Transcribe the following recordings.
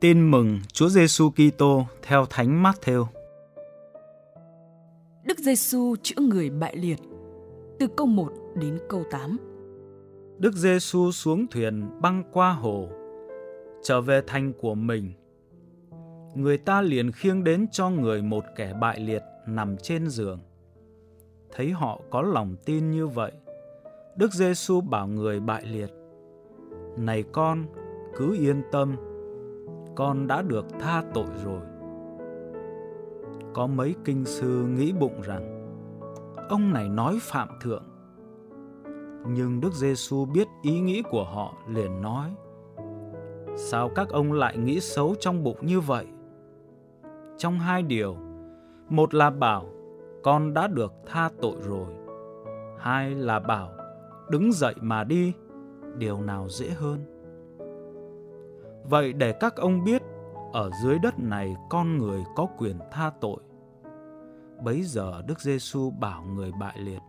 Tin mừng Chúa Giêsu Kitô theo Thánh Matthew. Đức Giêsu chữa người bại liệt. Từ câu 1 đến câu 8. Đức Giêsu xuống thuyền băng qua hồ, trở về thành của mình. Người ta liền khiêng đến cho người một kẻ bại liệt nằm trên giường. Thấy họ có lòng tin như vậy, Đức Giêsu bảo người bại liệt: "Này con, cứ yên tâm, con đã được tha tội rồi. Có mấy kinh sư nghĩ bụng rằng ông này nói phạm thượng. Nhưng Đức Giêsu biết ý nghĩ của họ liền nói: Sao các ông lại nghĩ xấu trong bụng như vậy? Trong hai điều, một là bảo con đã được tha tội rồi. Hai là bảo đứng dậy mà đi, điều nào dễ hơn? Vậy để các ông biết, ở dưới đất này con người có quyền tha tội. Bấy giờ Đức Giêsu bảo người bại liệt,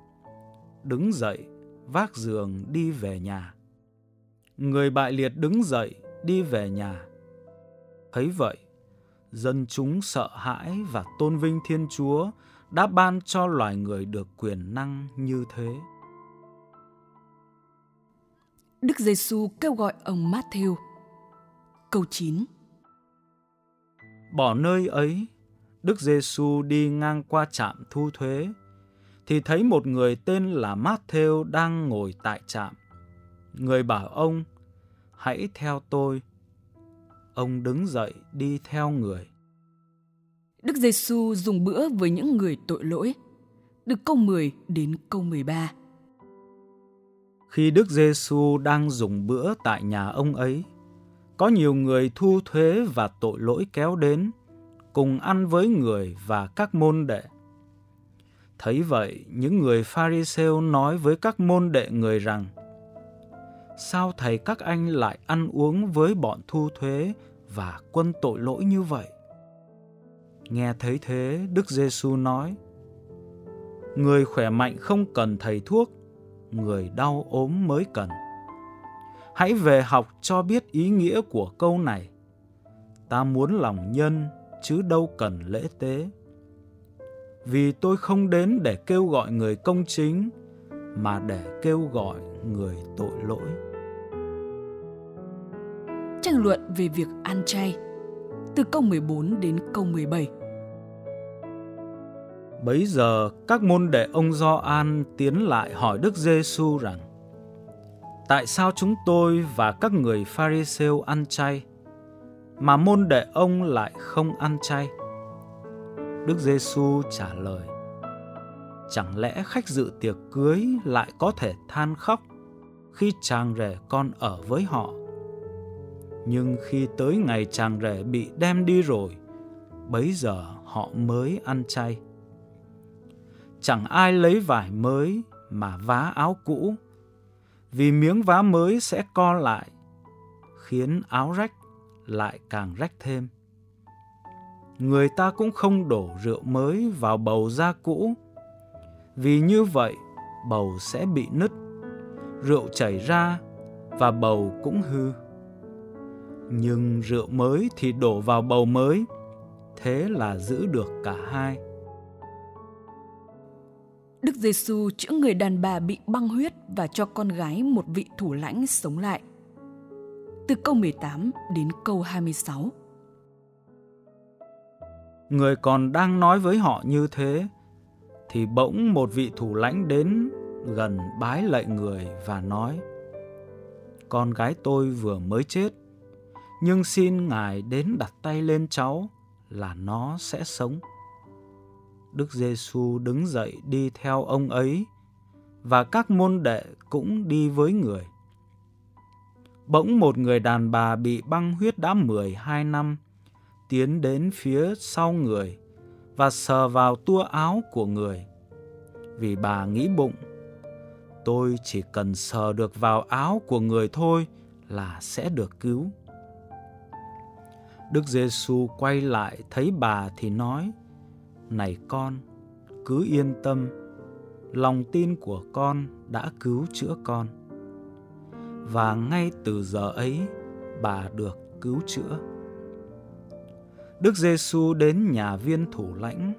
đứng dậy, vác giường đi về nhà. Người bại liệt đứng dậy, đi về nhà. Thấy vậy, dân chúng sợ hãi và tôn vinh Thiên Chúa đã ban cho loài người được quyền năng như thế. Đức Giêsu kêu gọi ông Matthew Câu 9 Bỏ nơi ấy, Đức Giêsu đi ngang qua trạm thu thuế, thì thấy một người tên là Matthew đang ngồi tại trạm. Người bảo ông, hãy theo tôi. Ông đứng dậy đi theo người. Đức Giêsu dùng bữa với những người tội lỗi. Từ câu 10 đến câu 13. Khi Đức Giêsu đang dùng bữa tại nhà ông ấy, có nhiều người thu thuế và tội lỗi kéo đến, cùng ăn với người và các môn đệ. Thấy vậy, những người Pharisêu nói với các môn đệ người rằng: Sao thầy các anh lại ăn uống với bọn thu thuế và quân tội lỗi như vậy? Nghe thấy thế, Đức Giêsu nói: Người khỏe mạnh không cần thầy thuốc, người đau ốm mới cần. Hãy về học cho biết ý nghĩa của câu này. Ta muốn lòng nhân chứ đâu cần lễ tế. Vì tôi không đến để kêu gọi người công chính mà để kêu gọi người tội lỗi. Tranh luận về việc ăn chay từ câu 14 đến câu 17. Bấy giờ các môn đệ ông Gioan tiến lại hỏi Đức Giêsu rằng: tại sao chúng tôi và các người Pharisêu ăn chay mà môn đệ ông lại không ăn chay? Đức Giêsu trả lời: Chẳng lẽ khách dự tiệc cưới lại có thể than khóc khi chàng rể con ở với họ? Nhưng khi tới ngày chàng rể bị đem đi rồi, bấy giờ họ mới ăn chay. Chẳng ai lấy vải mới mà vá áo cũ vì miếng vá mới sẽ co lại, khiến áo rách lại càng rách thêm. Người ta cũng không đổ rượu mới vào bầu da cũ, vì như vậy bầu sẽ bị nứt, rượu chảy ra và bầu cũng hư. Nhưng rượu mới thì đổ vào bầu mới, thế là giữ được cả hai. Đức Giêsu chữa người đàn bà bị băng huyết và cho con gái một vị thủ lãnh sống lại. Từ câu 18 đến câu 26. Người còn đang nói với họ như thế thì bỗng một vị thủ lãnh đến gần bái lạy người và nói: Con gái tôi vừa mới chết, nhưng xin ngài đến đặt tay lên cháu là nó sẽ sống. Đức Giêsu đứng dậy đi theo ông ấy và các môn đệ cũng đi với người. Bỗng một người đàn bà bị băng huyết đã 12 năm tiến đến phía sau người và sờ vào tua áo của người. Vì bà nghĩ bụng, tôi chỉ cần sờ được vào áo của người thôi là sẽ được cứu. Đức Giêsu quay lại thấy bà thì nói: này con, cứ yên tâm, lòng tin của con đã cứu chữa con. Và ngay từ giờ ấy, bà được cứu chữa. Đức Giêsu đến nhà viên thủ lãnh,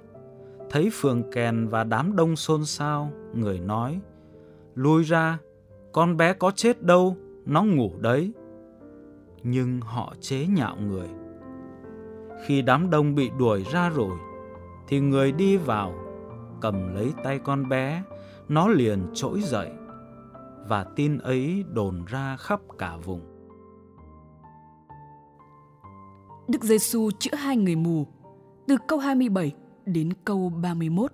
thấy phường kèn và đám đông xôn xao, người nói: "Lui ra, con bé có chết đâu, nó ngủ đấy." Nhưng họ chế nhạo người. Khi đám đông bị đuổi ra rồi, thì người đi vào cầm lấy tay con bé, nó liền trỗi dậy và tin ấy đồn ra khắp cả vùng. Đức Giêsu chữa hai người mù từ câu 27 đến câu 31.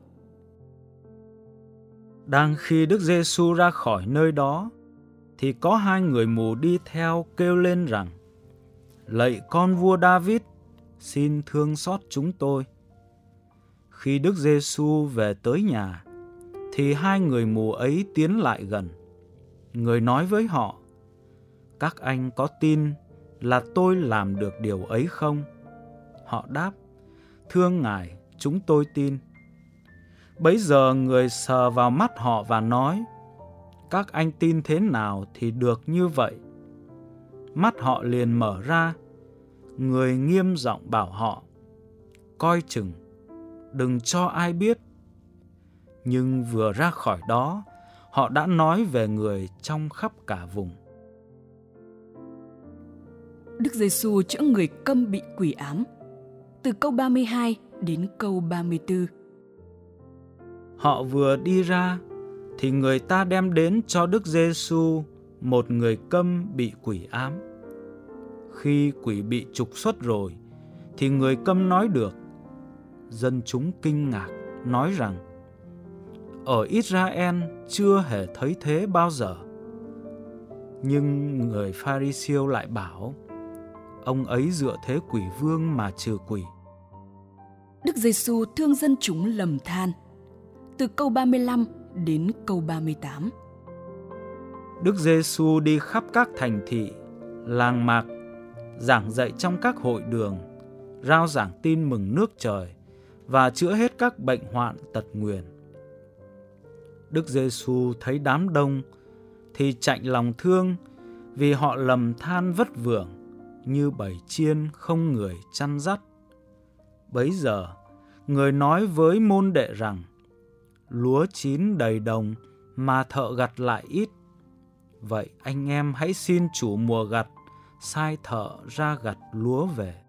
Đang khi Đức Giêsu ra khỏi nơi đó thì có hai người mù đi theo kêu lên rằng: Lạy con vua David, xin thương xót chúng tôi. Khi Đức Giêsu về tới nhà thì hai người mù ấy tiến lại gần. Người nói với họ: Các anh có tin là tôi làm được điều ấy không? Họ đáp, thương ngài, chúng tôi tin. Bấy giờ người sờ vào mắt họ và nói, các anh tin thế nào thì được như vậy. Mắt họ liền mở ra, người nghiêm giọng bảo họ, coi chừng, đừng cho ai biết. Nhưng vừa ra khỏi đó, họ đã nói về người trong khắp cả vùng. Đức Giêsu chữa người câm bị quỷ ám. Từ câu 32 đến câu 34. Họ vừa đi ra thì người ta đem đến cho Đức Giêsu một người câm bị quỷ ám. Khi quỷ bị trục xuất rồi thì người câm nói được. Dân chúng kinh ngạc nói rằng ở Israel chưa hề thấy thế bao giờ. Nhưng người Pharisêu lại bảo ông ấy dựa thế quỷ vương mà trừ quỷ. Đức Giêsu thương dân chúng lầm than. Từ câu 35 đến câu 38. Đức Giêsu đi khắp các thành thị, làng mạc, giảng dạy trong các hội đường, rao giảng tin mừng nước trời và chữa hết các bệnh hoạn tật nguyền. Đức Giêsu thấy đám đông thì chạnh lòng thương vì họ lầm than vất vưởng như bầy chiên không người chăn dắt. Bấy giờ, người nói với môn đệ rằng, lúa chín đầy đồng mà thợ gặt lại ít. Vậy anh em hãy xin chủ mùa gặt sai thợ ra gặt lúa về.